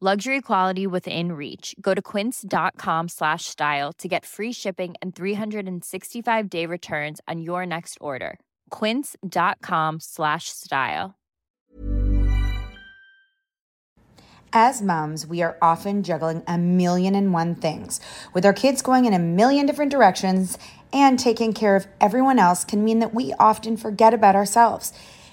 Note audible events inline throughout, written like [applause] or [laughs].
Luxury quality within reach. Go to quince.com slash style to get free shipping and 365 day returns on your next order. Quince.com slash style. As moms, we are often juggling a million and one things. With our kids going in a million different directions and taking care of everyone else can mean that we often forget about ourselves.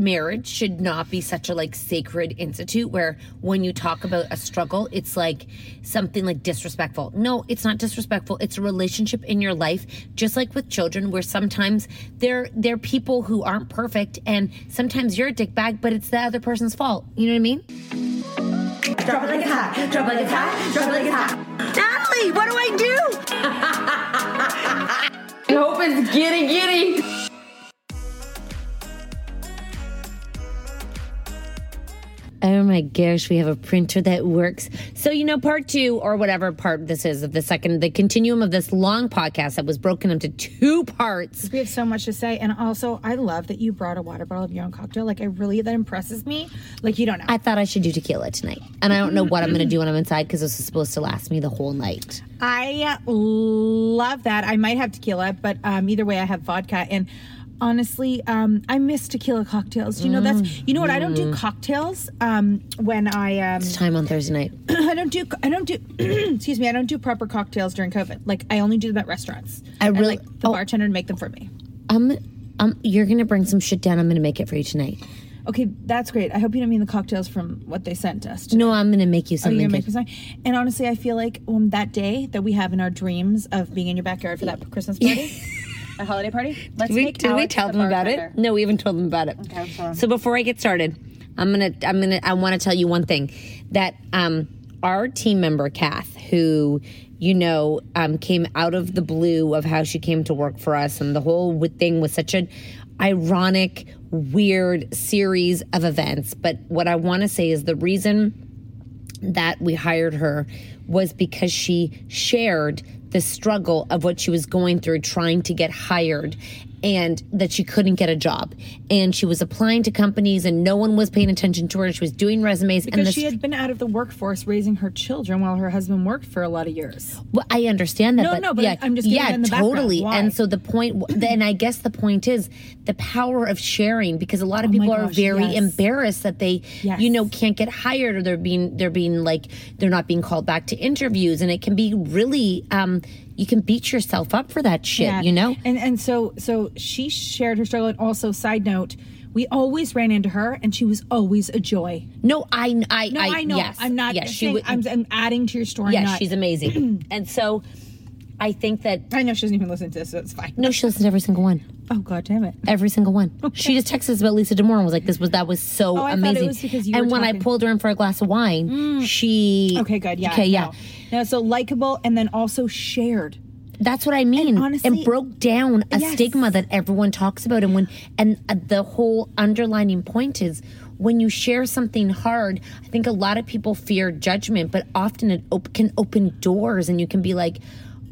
marriage should not be such a like sacred institute where when you talk about a struggle it's like something like disrespectful. No it's not disrespectful. It's a relationship in your life just like with children where sometimes they're they're people who aren't perfect and sometimes you're a dick bag but it's the other person's fault. You know what i mean? Drop it like it's hot. Drop it like it's hot. Drop it like it's hot. Natalie what do i do? [laughs] I hope it's giddy giddy Oh my gosh, we have a printer that works. So, you know, part two or whatever part this is of the second, the continuum of this long podcast that was broken into two parts. We have so much to say, and also I love that you brought a water bottle of your own cocktail. Like I really that impresses me. Like you don't know. I thought I should do tequila tonight. And I don't know what I'm going to do when I'm inside because this is supposed to last me the whole night. I love that. I might have tequila, but um, either way, I have vodka. And honestly, um, I miss tequila cocktails. You know, that's you know what I don't do cocktails um, when I um, Time on Thursday night. [clears throat] I don't do I don't do [clears throat] excuse me I don't do proper cocktails during COVID. Like I only do them at restaurants. I And, really- like the oh. bartender to make them for me. Um, um, you're going to bring some shit down. I'm going to make it for you tonight. Okay, that's great. I hope you don't mean the cocktails from what they sent us. today. No, I'm going to make you Oh, something. you're gonna make me sign. And honestly, I feel like um, that day that we have in our dreams of being in your backyard for that Christmas party, [laughs] a holiday party. Let's Did we, did we tell the them about it? No, we haven't told them about it. Okay, sorry. So before I get started, I'm gonna I'm gonna I want to tell you one thing that um our team member Kath, who you know um, came out of the blue of how she came to work for us, and the whole thing was such an ironic, weird series of events. But what I want to say is the reason that we hired her was because she shared the struggle of what she was going through trying to get hired and that she couldn't get a job and she was applying to companies and no one was paying attention to her she was doing resumes and Because this she had been out of the workforce raising her children while her husband worked for a lot of years. Well, I understand that. No, but no, but yeah, I'm just yeah, totally. And so the point, then I guess the point is the power of sharing because a lot of Oh people are very yes. embarrassed that they, Yes. you know, can't get hired or they're being they're being like they're not being called back to interviews, and it can be really, um, you can beat yourself up for that shit, Yeah. you know. And and so so she shared her struggle. And also, side note, we always ran into her, and she was always a joy. No, I, I, No, I, know. Yes, I'm not. Yes, she saying, would. I'm, I'm adding to your story. yes, not, she's amazing, [clears throat] and so I think that I know she doesn't even listen to this, so it's fine. no, she listens to every single one. Oh God damn it. Every single one. She just texted us about Lisa Damour and was like, "This was that was so Oh, I thought it amazing." was because you and when I talking- Mm. pulled her in for a glass of wine, she Okay, good. Yeah. okay, yeah. No, no so likable, and then also shared. That's what I mean. And, honestly- broke down a Yes. stigma that everyone talks about, and when and uh, the whole underlining point is when you share something hard. I think a lot of people fear judgment, but often it op- can open doors, and you can be like.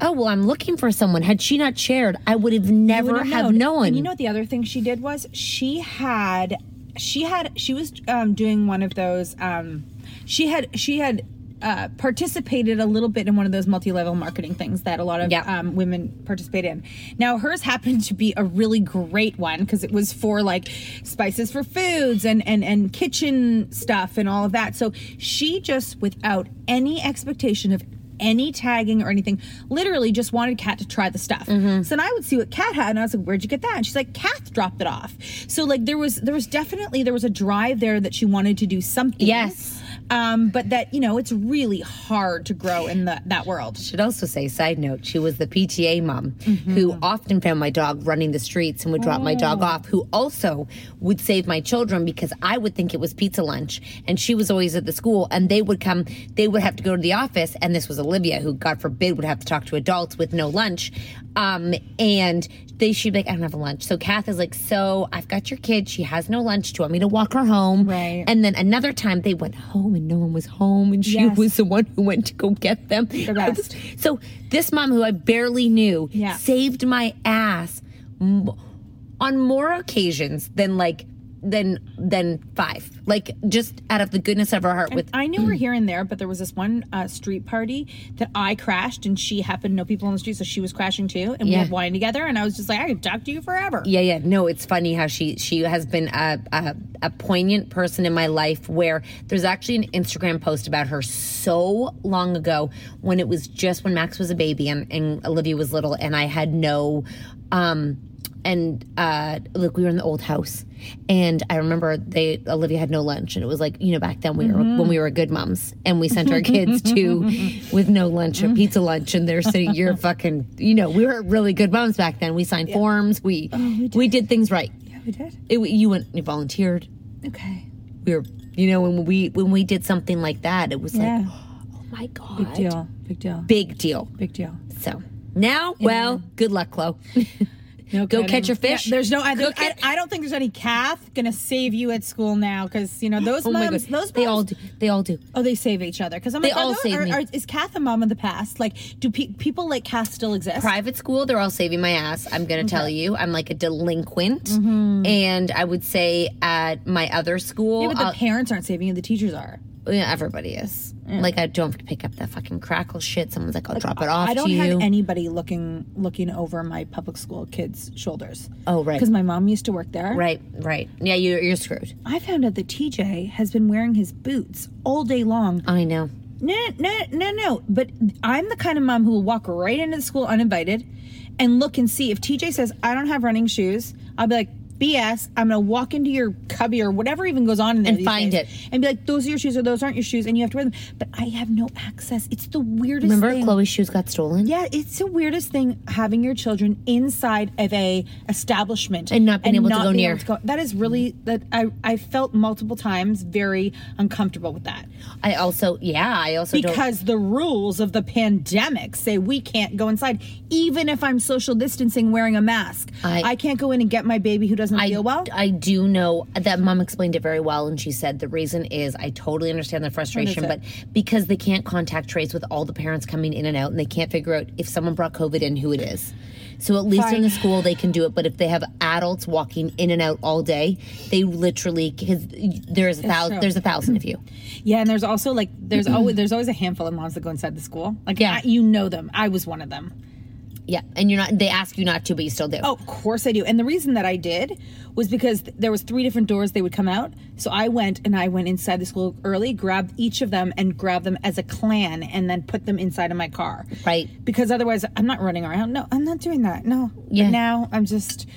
Oh well, I'm looking for someone. Had she not shared, I would have never wouldn't have known. And you know what the other thing she did was she had she had she was um, doing one of those um, she had she had uh, participated a little bit in one of those multi-level marketing things that a lot of Yeah. um, women participate in. Now hers happened to be a really great one because it was for like spices for foods and and and kitchen stuff and all of that. So she just without any expectation of any tagging or anything. Literally just wanted Kat to try the stuff. Mm-hmm. So then I would see what Kat had and I was like, Where'd you get that? And she's like, Kat dropped it off. So like there was there was definitely there was a drive there that she wanted to do something. Yes. Um, but that, you know, it's really hard to grow in the, that world. should also say, side note, she was the PTA mom Mm-hmm. who often found my dog running the streets and would drop my Oh. dog off, who also would save my children because I would think it was pizza lunch. And she was always at the school and they would come, they would have to go to the office. And this was Olivia, who, God forbid, would have to talk to adults with no lunch. Um, and they, she'd be like, I don't have a lunch. So Kath is like, So I've got your kid. She has no lunch. Do you want me to walk her home? Right. And then another time they went home and no one was home and she Yes. was the one who went to go get them. The was- best. so this mom who I barely knew Yeah. saved my ass on more occasions than like than than five. Like just out of the goodness of her heart with I knew her here and there, but there was this one uh, street party that I crashed, and she happened to know people on the street, so she was crashing too, and we had wine together, and I was just like, I could talk to you forever. Yeah, yeah. No, it's funny how she she has been a, a a poignant person in my life. Where there's actually an Instagram post about her so long ago when it was just when Max was a baby and, and Olivia was little, and I had no. um and uh look we were in the old house and i remember they olivia had no lunch and it was like you know back then we were when we were good moms and we sent our kids to [laughs] with no lunch or pizza lunch and they're sitting you're fucking you know we were really good moms back then we signed forms we we did things right Yeah, we did. it, you went you volunteered Okay. we were you know when we when we did something like that it was Yeah. like oh my god Big deal. Big deal. big deal Big deal. so now well good luck chloe [laughs] Go kidding. catch your fish. Yeah, there's no. I, Cook I. I don't think there's any Kath gonna save you at school now because you know those [gasps] Oh moms. Those they all do. They all do. Oh, they save each other because I'm They like, all save are- me. are- is Kath a mom of the past? Like, do pe- people like Kath still exist? Private school, they're all saving my ass. I'm gonna tell you, I'm like a delinquent. And I would say at my other school, Mm-hmm. Yeah, but the uh, parents aren't saving you; the teachers are. Yeah, everybody is. Mm. Like I don't have to pick up that fucking crackle shit. Someone's like, I'll drop it off I don't have you. anybody looking looking over my public school kids' shoulders. Oh, right. Because my mom used to work there. right, right. Yeah, you're, you're screwed. I found out that TJ has been wearing his boots all day long. I know. No, no, no, no. But I'm the kind of mom who will walk right into the school uninvited and look and see if TJ says I don't have running shoes. I'll be like. BS. I'm gonna walk into your cubby or whatever even goes on in there And find it. and be like, "Those are your shoes or those aren't your shoes," and you have to wear them. But I have no access. It's the weirdest. Remember thing. Chloe's shoes got stolen? Yeah, it's the weirdest thing having your children inside of a establishment And not being able to go near. to That is really that I I felt multiple times very uncomfortable with that I also, yeah, I also because the rules of the pandemic say we can't go inside, even if I'm social distancing wearing a mask. I- I, can't go in and get my baby who doesn't I, feel well. I do know that mom explained it very well, and she said the reason is I totally understand the frustration, but because they can't contact trace with all the parents coming in and out, and they can't figure out if someone brought COVID in, who it is. So at least in the school they can do it, but if they have adults walking in and out all day, they literally because there's a thousand there's a thousand of you. yeah, and there's also like there's always there's always a handful of moms that go inside the school. Like Yeah. I- you know them. I was one of them. Yeah, and you're not. They ask you not to, but you still do. Oh, of course I do. And the reason that I did was because there was three different doors they would come out. So I went and I went inside the school early, grabbed each of them and grabbed them as a clan and then put them inside of my car. Right. Because otherwise I'm not running around. No, I'm not doing that. No. Yeah. But now I'm just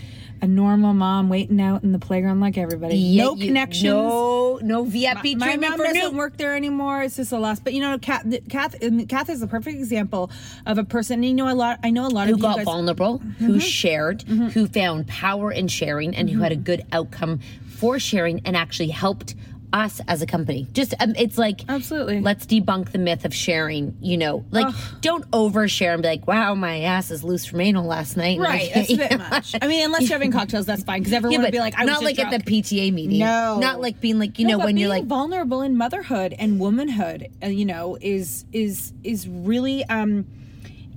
a normal mom waiting out in the playground like everybody. Yeah, no you- connections. No, no VIP My treatment mom doesn't new. work there anymore. It's just a loss. But you know, Kath, Kath, Kath is a perfect example of a person. You know, a lot. I know a lot who of you got guys, vulnerable, Mm-hmm. who shared, who found power in sharing, and who had a good outcome for sharing and actually helped us as a company. Just um, it's like Absolutely. Let's debunk the myth of sharing. You know, like don't overshare and be like, "Wow, my ass is loose from anal last night." Right, can't that's a bit [laughs] much." I mean, unless you're having cocktails, that's fine. Because everyone Yeah, would be like, I not like just at the. PTA meeting. No. not like being like you No, know when you're like vulnerable in motherhood and womanhood, uh, you know, is is is really um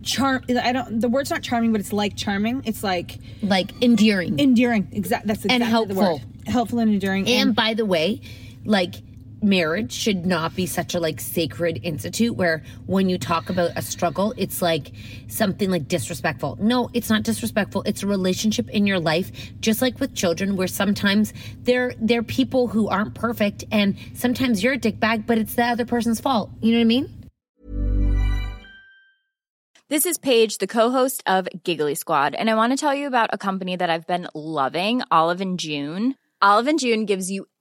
charm. I don't. The word's not charming, but it's like charming. It's like like endearing. endearing. exactly That's exactly helpful. the word. Helpful and enduring. And by the way, like marriage should not be such a like sacred institute where when you talk about a struggle it's like something like disrespectful. No it's not disrespectful. It's a relationship in your life. Just like with children where sometimes they're they're people who aren't perfect and sometimes you're a dick bag but it's the other person's fault. You know what i mean? This is Paige, the co-host of Giggly Squad, and I want to tell you about a company that I've been loving, Olive and June. Olive and June gives you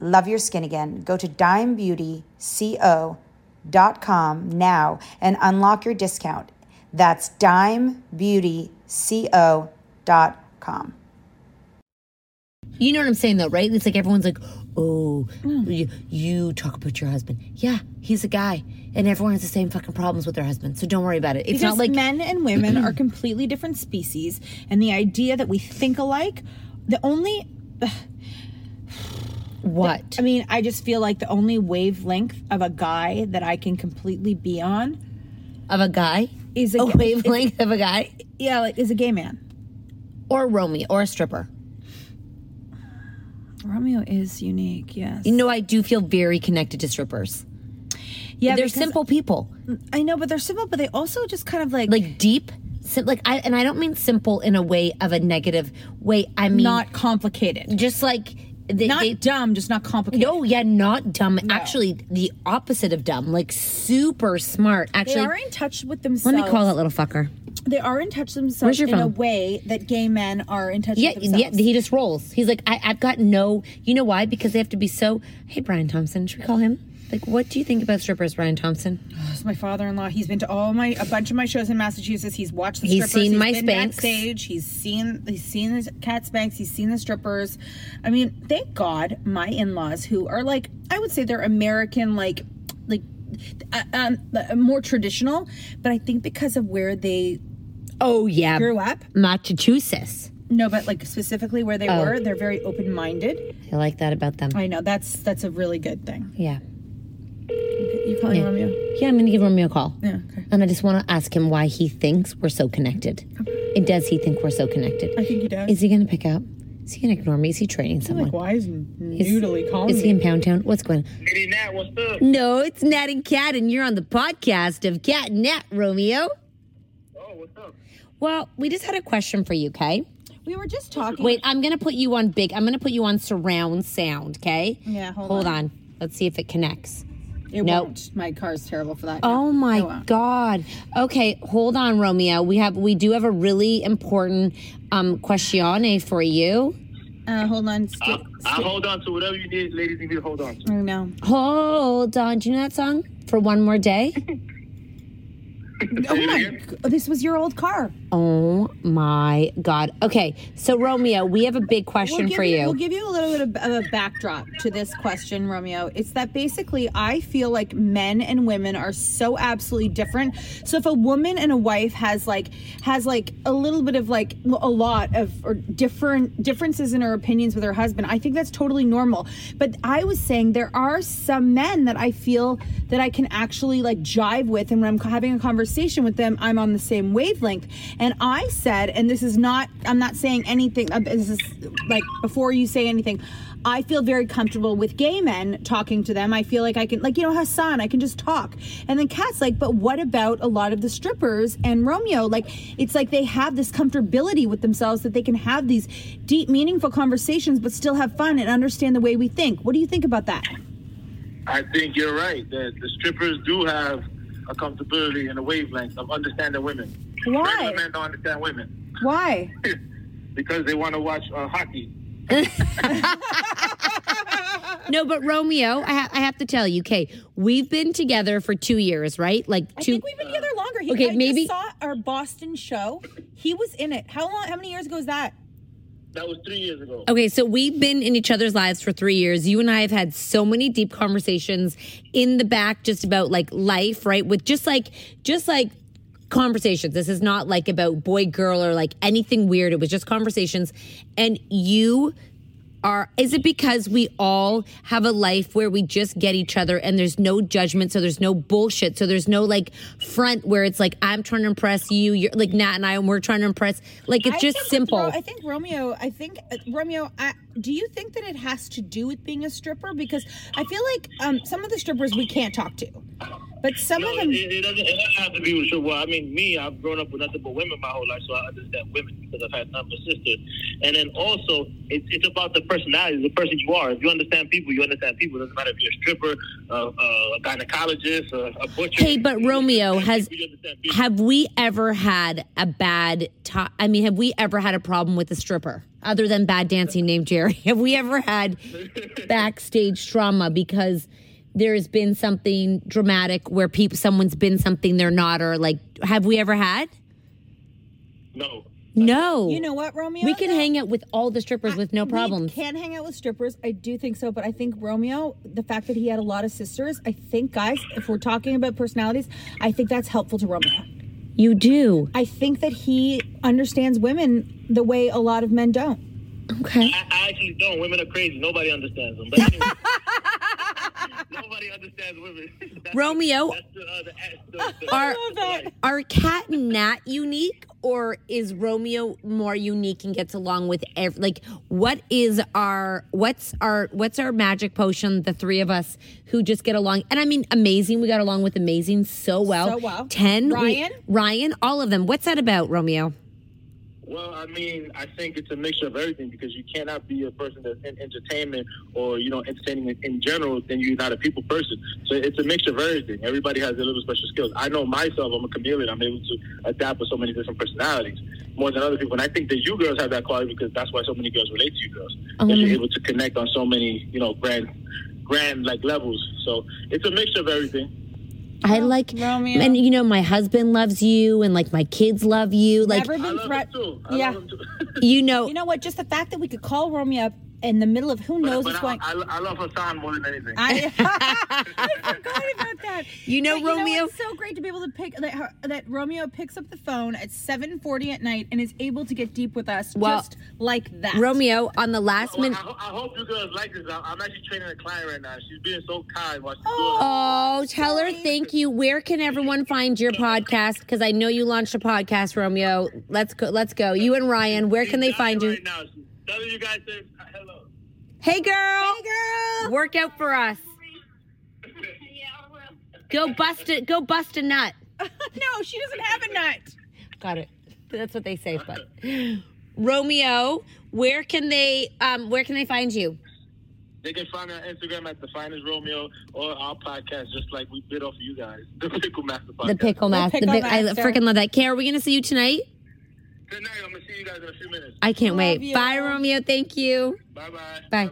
Love your skin again. Go to dimebeautyco.com now and unlock your discount. That's dimebeautyco.com. You know what I'm saying, though, right? It's like everyone's like, oh, hmm. you, you talk about your husband. Yeah, he's a guy. And everyone has the same fucking problems with their husband. So don't worry about it. It's because not like. men and women are [clears throat] completely different species, and the idea that we think alike, the only. What? I mean, I just feel like the only wavelength of a guy that I can completely be on Of a guy? is a, A wavelength of a guy? yeah, like is a gay man. Or Romeo or a stripper. Romeo is unique, yes. You know, I do feel very connected to strippers. yeah, They're simple people. Mm, I know, but they're simple, but they also just kind of like Like deep. sim- Like I and I don't mean simple in a way of a negative way. I mean not complicated, just like they, not they- dumb, just not complicated. No, yeah, not dumb. Actually, the opposite of dumb. Like super smart. Actually, they are in touch with themselves. let me call that little fucker. They are in touch with themselves in a way that gay men are in touch Yeah, with themselves. yeah. He just rolls. He's like, I, I've got no. You know why? Because they have to be so. Hey, Brian Thompson. Should we call him? Like, what do you think about strippers, Brian Thompson? Oh, [sighs] It's my father-in-law. He's been to all my a bunch of my shows in Massachusetts. He's watched the He's strippers. seen my been Spanx. backstage. He's seen he's seen the cat Spanx. He's seen the strippers. I mean, thank God my in-laws who are like I would say they're American like like uh, um, uh, more traditional, but I think because of where they Oh yeah, grew up. Massachusetts. No, but like specifically where they Oh. were, they're very open-minded. I like that about them. I know that's that's a really good thing. Yeah, You calling Yeah. Romeo? yeah. I'm gonna give Romeo a call. Yeah. Okay. And I just want to ask him why he thinks we're so connected. And does he think we're so connected? I think he does. Is he gonna pick up? Is he gonna ignore me? Is he training someone? Like, why is Is- noodly calling? Is he me? in Pound Town? What's going on? Hey, Nat, what's up? No, it's Nat and Cat, and you're on the podcast of Cat and Nat, Romeo. Oh, what's up? Well, we just had a question for you, okay? We were just talking. Wait, I'm gonna put you on big. I'm gonna put you on surround sound, okay? Yeah, hold Hold on. on. Let's see if it connects. It No. won't. My car's terrible for that. Oh It my. God. Okay, hold on, Romeo. We have we do have a really important um questione for you. Uh, hold on. St- I'll, I'll hold on to whatever you need, ladies need me to hold on to. I know. Hold on. Do you know that song? For one more day? [laughs] Oh my! This was your old car. Oh my God. Okay, so Romeo, we have a big question give for you. We'll give you a little bit of, of a backdrop to this question, Romeo. It's that basically I feel like men and women are so absolutely different. So if a woman and a wife has like has like a little bit of like a lot of or different differences in her opinions with her husband, I think that's totally normal. But I was saying there are some men that I feel that I can actually like jive with, and when I'm having a conversation with them, I'm on the same wavelength. And I said, and this is not, I'm not saying anything. uh, This is like before you say anything. I feel very comfortable with gay men talking to them. I feel like I can, like you know, Hassan, I can just talk. And then Kat's like, but what about a lot of the strippers and Romeo? Like, it's like they have this comfortability with themselves that they can have these deep, meaningful conversations, but still have fun and understand the way we think. What do you think about that? I think you're right that the strippers do have a comfortability and a wavelength of understanding women. Why? Regular men don't understand women Why? [laughs] because they want to watch uh, hockey. [laughs] no, but Romeo, I, ha- I have to tell you, okay, we've been together for two years, right? Like two. I think we've been together longer. He, Okay, I maybe- just saw our Boston show. He was in it. How long? How many years ago was that? That was three years ago. Okay, so we've been in each other's lives for three years. You and I have had so many deep conversations in the back just about like life, right? With just like, just like conversations. This is not like about boy, girl, or like anything weird. It was just conversations. And you are, is it because we all have a life where we just get each other and there's no judgment? So there's no bullshit. So there's no like front where it's like, I'm trying to impress you. You're like Nat and I, and we're trying to impress. Like it's I just simple. I think Romeo. I think uh, Romeo. I, do you think that it has to do with being a stripper? Because I feel like um, some of the strippers we can't talk to, but some No, of them. it, it doesn't, it doesn't have to be with sure. Well, I mean, me, I've grown up with nothing but women my whole life, so I understand women because I've had nothing but sisters. And then also, it's it's about the personality, the person you are. If you understand people, you understand people. It doesn't matter if you're a stripper, uh, uh, a gynecologist, a, a butcher. Hey, but Romeo has people, you understand people. have we ever had a bad time? I mean, have we ever had a problem with a stripper other than bad dancing named Jerry? [laughs] Have we ever had backstage trauma because there's been something dramatic where people someone's been something they're not or like have we ever had? no. No. You know what, Romeo? we can No. hang out with all the strippers with no problems. We can hang out with strippers. I do think so, but I think Romeo, the fact that he had a lot of sisters, I think, guys, if we're talking about personalities, I think that's helpful to Romeo. You do. I think that he understands women the way a lot of men don't. Okay. I, I actually don't. Women are crazy. Nobody understands them. But anyway, [laughs] nobody understands women. [laughs] That's- Romeo, That's the, uh, the, the, the, Are are Cat and Nat unique, or is Romeo more unique and gets along with every? Like, what is our what's our what's our magic potion? The three of us who just get along, and I mean, amazing. We got along with amazing so well. So well. Ten. we- Ryan? Ryan, all of them. What's that about, Romeo? Well, I mean, I think it's a mixture of everything because you cannot be a person that's in entertainment or you know entertaining in, general. Then you're not a people person. So it's a mixture of everything. Everybody has their little special skills. I know myself. I'm a chameleon. I'm able to adapt with so many different personalities more than other people. And I think that you girls have that quality because that's why so many girls relate to you girls. That you're um. able to connect on so many you know grand, grand like levels. So it's a mixture of everything. I like Romeo. and you know my husband loves you, and like my kids love you. Like Never I been love threat. them too. I Yeah. love too. [laughs] you know, You know what? Just the fact that we could call Romeo up in the middle of who knows but what's I, going. I, I love Hassan more than anything. I, [laughs] I [laughs] forgot about that. You know, But Romeo- it's so great to be able to pick that, her- that Romeo picks up the phone at 7:40 at night and is able to get deep with us Well, just like that. Romeo on the last Well, minute. ho- I hope you girls like this. I- I'm actually training a client right now. She's being so kind while she's oh, oh, tell her thank you. Where can everyone find your podcast? Because I know you launched a podcast, Romeo. Let's go. Let's go. You and Ryan. Where can they find you? Right now. She's Tell you guys say hello. Hey, girl. Hey, girl. Work out for us. yeah, [laughs] Go bust it. Go bust a nut. [laughs] no, she doesn't have a nut. Got it. That's what they say, but Romeo, where can they um where can they find you? They can find me on Instagram at the finest Romeo or our podcast, just like we did off of you guys, [laughs] the Pickle Master podcast. The pickle master. The Pickle pick, I Master. freaking love that. Kay, are we gonna see you tonight? Good night. I'm gonna see you guys in a few minutes. I can't wait. you. Bye, Romeo. Thank you. Bye bye. Bye.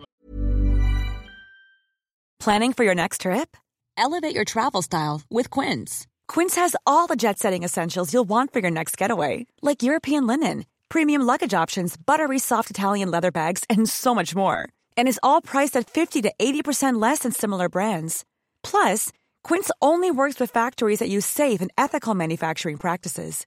Planning for your next trip? Elevate your travel style with Quince. Quince has all the jet setting essentials you'll want for your next getaway, like European linen, premium luggage options, buttery soft Italian leather bags, and so much more. And is all priced at 50 to 80% less than similar brands. Plus, Quince only works with factories that use safe and ethical manufacturing practices.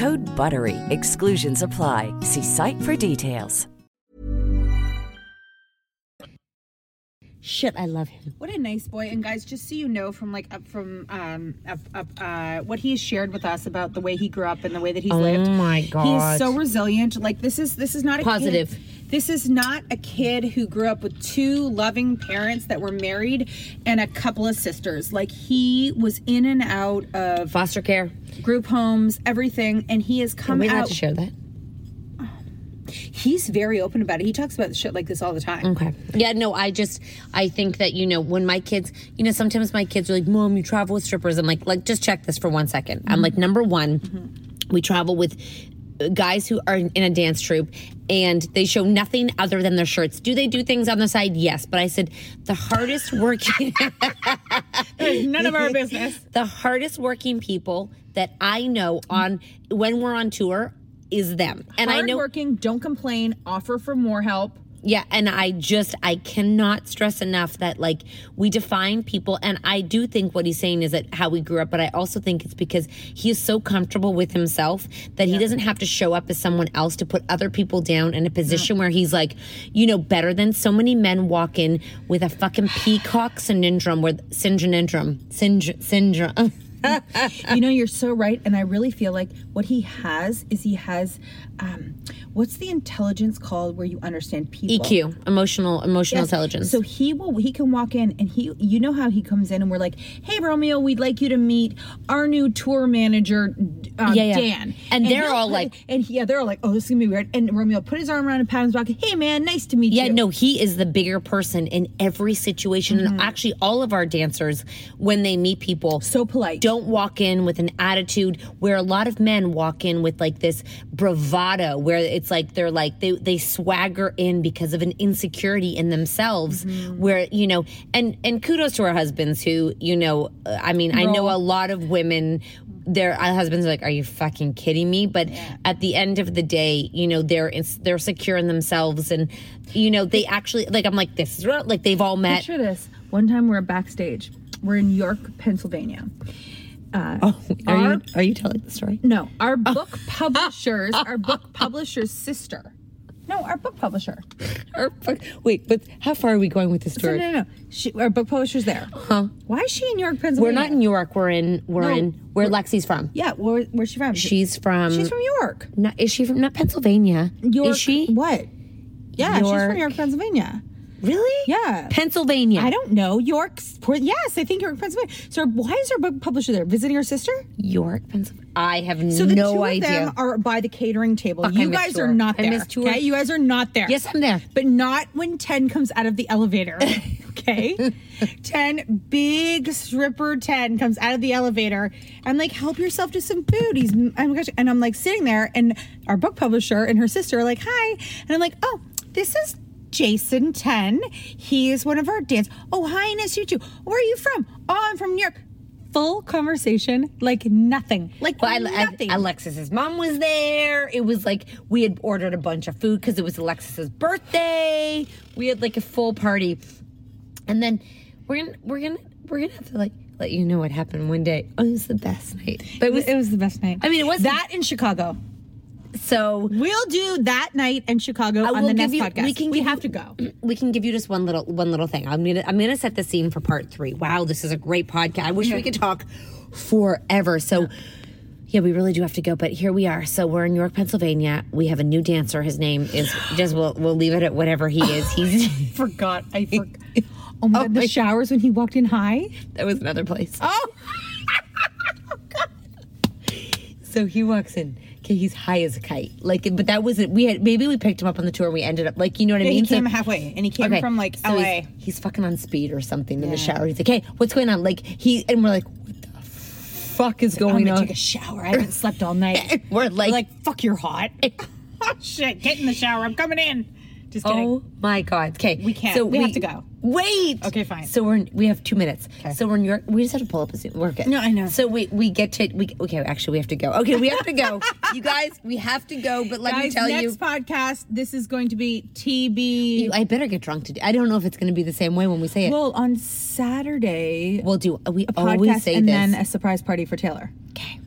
Code BUTTERY. Exclusions apply. See site for details. Shit, I love him. What a nice boy. And guys, just so you know from like up from um up, up uh what he has shared with us about the way he grew up and the way that he's Oh lived. Oh my god. He's God. so resilient. Like this is this is not a Positive. Kid, this is not a kid who grew up with two loving parents that were married and a couple of sisters. Like he was in and out of Foster care. group homes, everything, and he has Are come we allowed out. to share that? He's very open about it. He talks about shit like this all the time. Okay. Yeah, no, I just I think that you know when my kids, you know, sometimes my kids are like, "Mom, you travel with strippers." I'm like, like just check this for one second. I'm mm-hmm. like, number one, mm-hmm. we travel with guys who are in a dance troupe and they show nothing other than their shirts. Do they do things on the side? Yes, but I said the hardest working [laughs] None of our business. the hardest working people that I know on when we're on tour is them. And I know Hardworking, don't complain, offer for more help. Yeah, and I just I cannot stress enough that like we define people and I do think what he's saying is that how we grew up, but I also think it's because he is so comfortable with himself that he doesn't have to show up as someone else to put other people down in a position where he's like, you know, better than so many men walk in with a fucking peacock syndrome where syndrome syndrome syndrome you know, you're so right. And I really feel like what he has is he has, um, what's the intelligence called where you understand people? EQ, emotional emotional Yes. intelligence. So he will, he can walk in and he, you know how he comes in and we're like, hey, Romeo, we'd like you to meet our new tour manager, uh, Yeah, yeah. Dan. And they're all put- like- and he, yeah, they're all like, oh, this is gonna be weird. And Romeo put his arm around and pat his back. Hey, man, nice to meet Yeah, you. Yeah, no, he is the bigger person in every situation. Mm-hmm. And actually, all of our dancers, when they meet people, So polite. don't walk in with an attitude where a lot of men walk in with like this bravado, where it's like they're like, they, they swagger in because of an insecurity in themselves, Mm-hmm. where, you know, and, and kudos to our husbands who, you know, uh, I mean, I know a lot of women their husbands are like, "Are you fucking kidding me?" But at the end of the day, you know, they're they're secure in themselves, and you know, they actually like. I'm like, this is real. like they've all met. Picture this. One time we're backstage. We're in York, Pennsylvania. Uh, Oh, are our- you are you telling the story? No, our book publishers, our book [laughs] publisher's sister. No, our book publisher. Or, fuck- wait, but how far are we going with this No, story? no, no. She, our book publisher's there. Huh? Why is she in New York, Pennsylvania? We're not in New York. We're in we're No, in where Lexi's from. Yeah, where, where's she from? She's from. She's from York. No, is she from not Pennsylvania? York. Is she? What? Yeah, she's York. from York, Pennsylvania. Really? Yeah. Pennsylvania. I don't know. York. Yes, I think York, Pennsylvania. So why is our book publisher there? Visiting her sister? York, Pennsylvania. I have So the no two idea. of them are by the catering table. I you guys tour. are not there. Okay, you guys are not there. Yes, I'm there. but not when Ten comes out of the elevator. [laughs] Okay, Ten, big stripper Ten comes out of the elevator and like help yourself to some food. He's oh my gosh, and I'm like sitting there, and our book publisher and her sister are like, hi, and I'm like, oh, this is. Jason 10. He is one of our dance. Oh, hi, nice to meet you. Where are you from? Oh, I'm from New York. Full conversation, like nothing. Like Well, I, nothing. I, Alexis's mom was there. It was like we had ordered a bunch of food because it was Alexis's birthday. We had like a full party, and then we're gonna we're gonna we're gonna have to like let you know what happened one day. Oh, it was the best night. But it was it was the best night. I mean, it was that in Chicago. So we'll do that night in Chicago I on the next you- podcast. we can we have you- to go. we can give you just one little one little thing. I'm gonna I'm gonna set the scene for part three. Wow, this is a great podcast. I wish we could talk forever. So. Yeah, we really do have to go, but here we are. So we're in York, Pennsylvania. We have a new dancer. His name is just we'll we'll leave it at whatever he is. He's [laughs] forgot. I forgot. [laughs] Oh my oh god, the showers when he walked in high. that was another place. Oh, [laughs] oh So he walks in. He's high as a kite. Like, but that wasn't. We had maybe we picked him up on the tour. and We ended up like you know what I Yeah, he mean. came So- halfway, and he came Okay, from like so LA. He's, he's fucking on speed or something in the shower. He's like, "Hey, what's going on?" Like he and we're like, "What the fuck is going I'm gonna on?" take a shower. I haven't slept all night. [laughs] we're like, like, fuck, you're hot. oh [laughs] [laughs] shit, get in the shower. I'm coming in. Just kidding. "Oh my god!" Okay, We can't. So We have to go. Wait. Okay, fine. So we're in, we have two minutes. Okay. So we're in New York. We just have to pull up a Zoom. We're good. No, I know. So we we get to we okay. Actually, we have to go. Okay, we have to go. [laughs] you guys, we have to go. But let me tell next you. Next podcast, this is going to be TB. I better get drunk today. I don't know if it's going to be the same way when we say it. well, on Saturday, we'll do. We a always podcast say and this. then a surprise party for Taylor. Okay.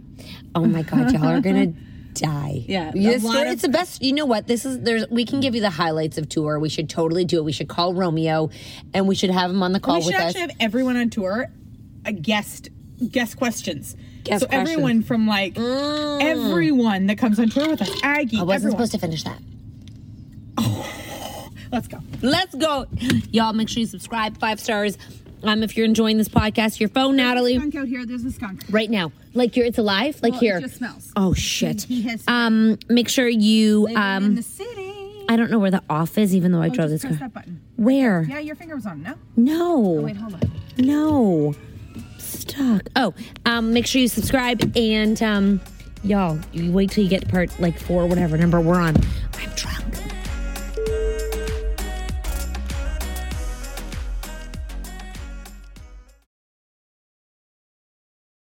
Oh my god, y'all are gonna [laughs] die. Yeah, a This lot story- of- it's the best. You know what? This is there's. We can give you the highlights of tour. We should totally do it. We should call Romeo, and we should have him on the call we should with us. actually have everyone on tour a guest guest questions. Guest so questions. everyone from like mm. everyone that comes on tour with us, Aggie. I wasn't everyone. supposed to finish that. [laughs] Let's go. Let's go, y'all. Make sure you subscribe. Five stars. Um, if you're enjoying this podcast, your phone, Natalie, Skunk out here. There's a skunk. right now. Like you're, it's alive. Like Well, here. It just smells. Oh shit. He, he has Um, make sure you living in um. the city. I don't know where the off is, even though I Oh, drove just this press car. that button. Where? Yeah, your finger was on. No. No. Oh, wait, hold on. No. Stuck. Oh, um, make sure you subscribe and um, y'all, you wait till you get to part like four, whatever number we're on.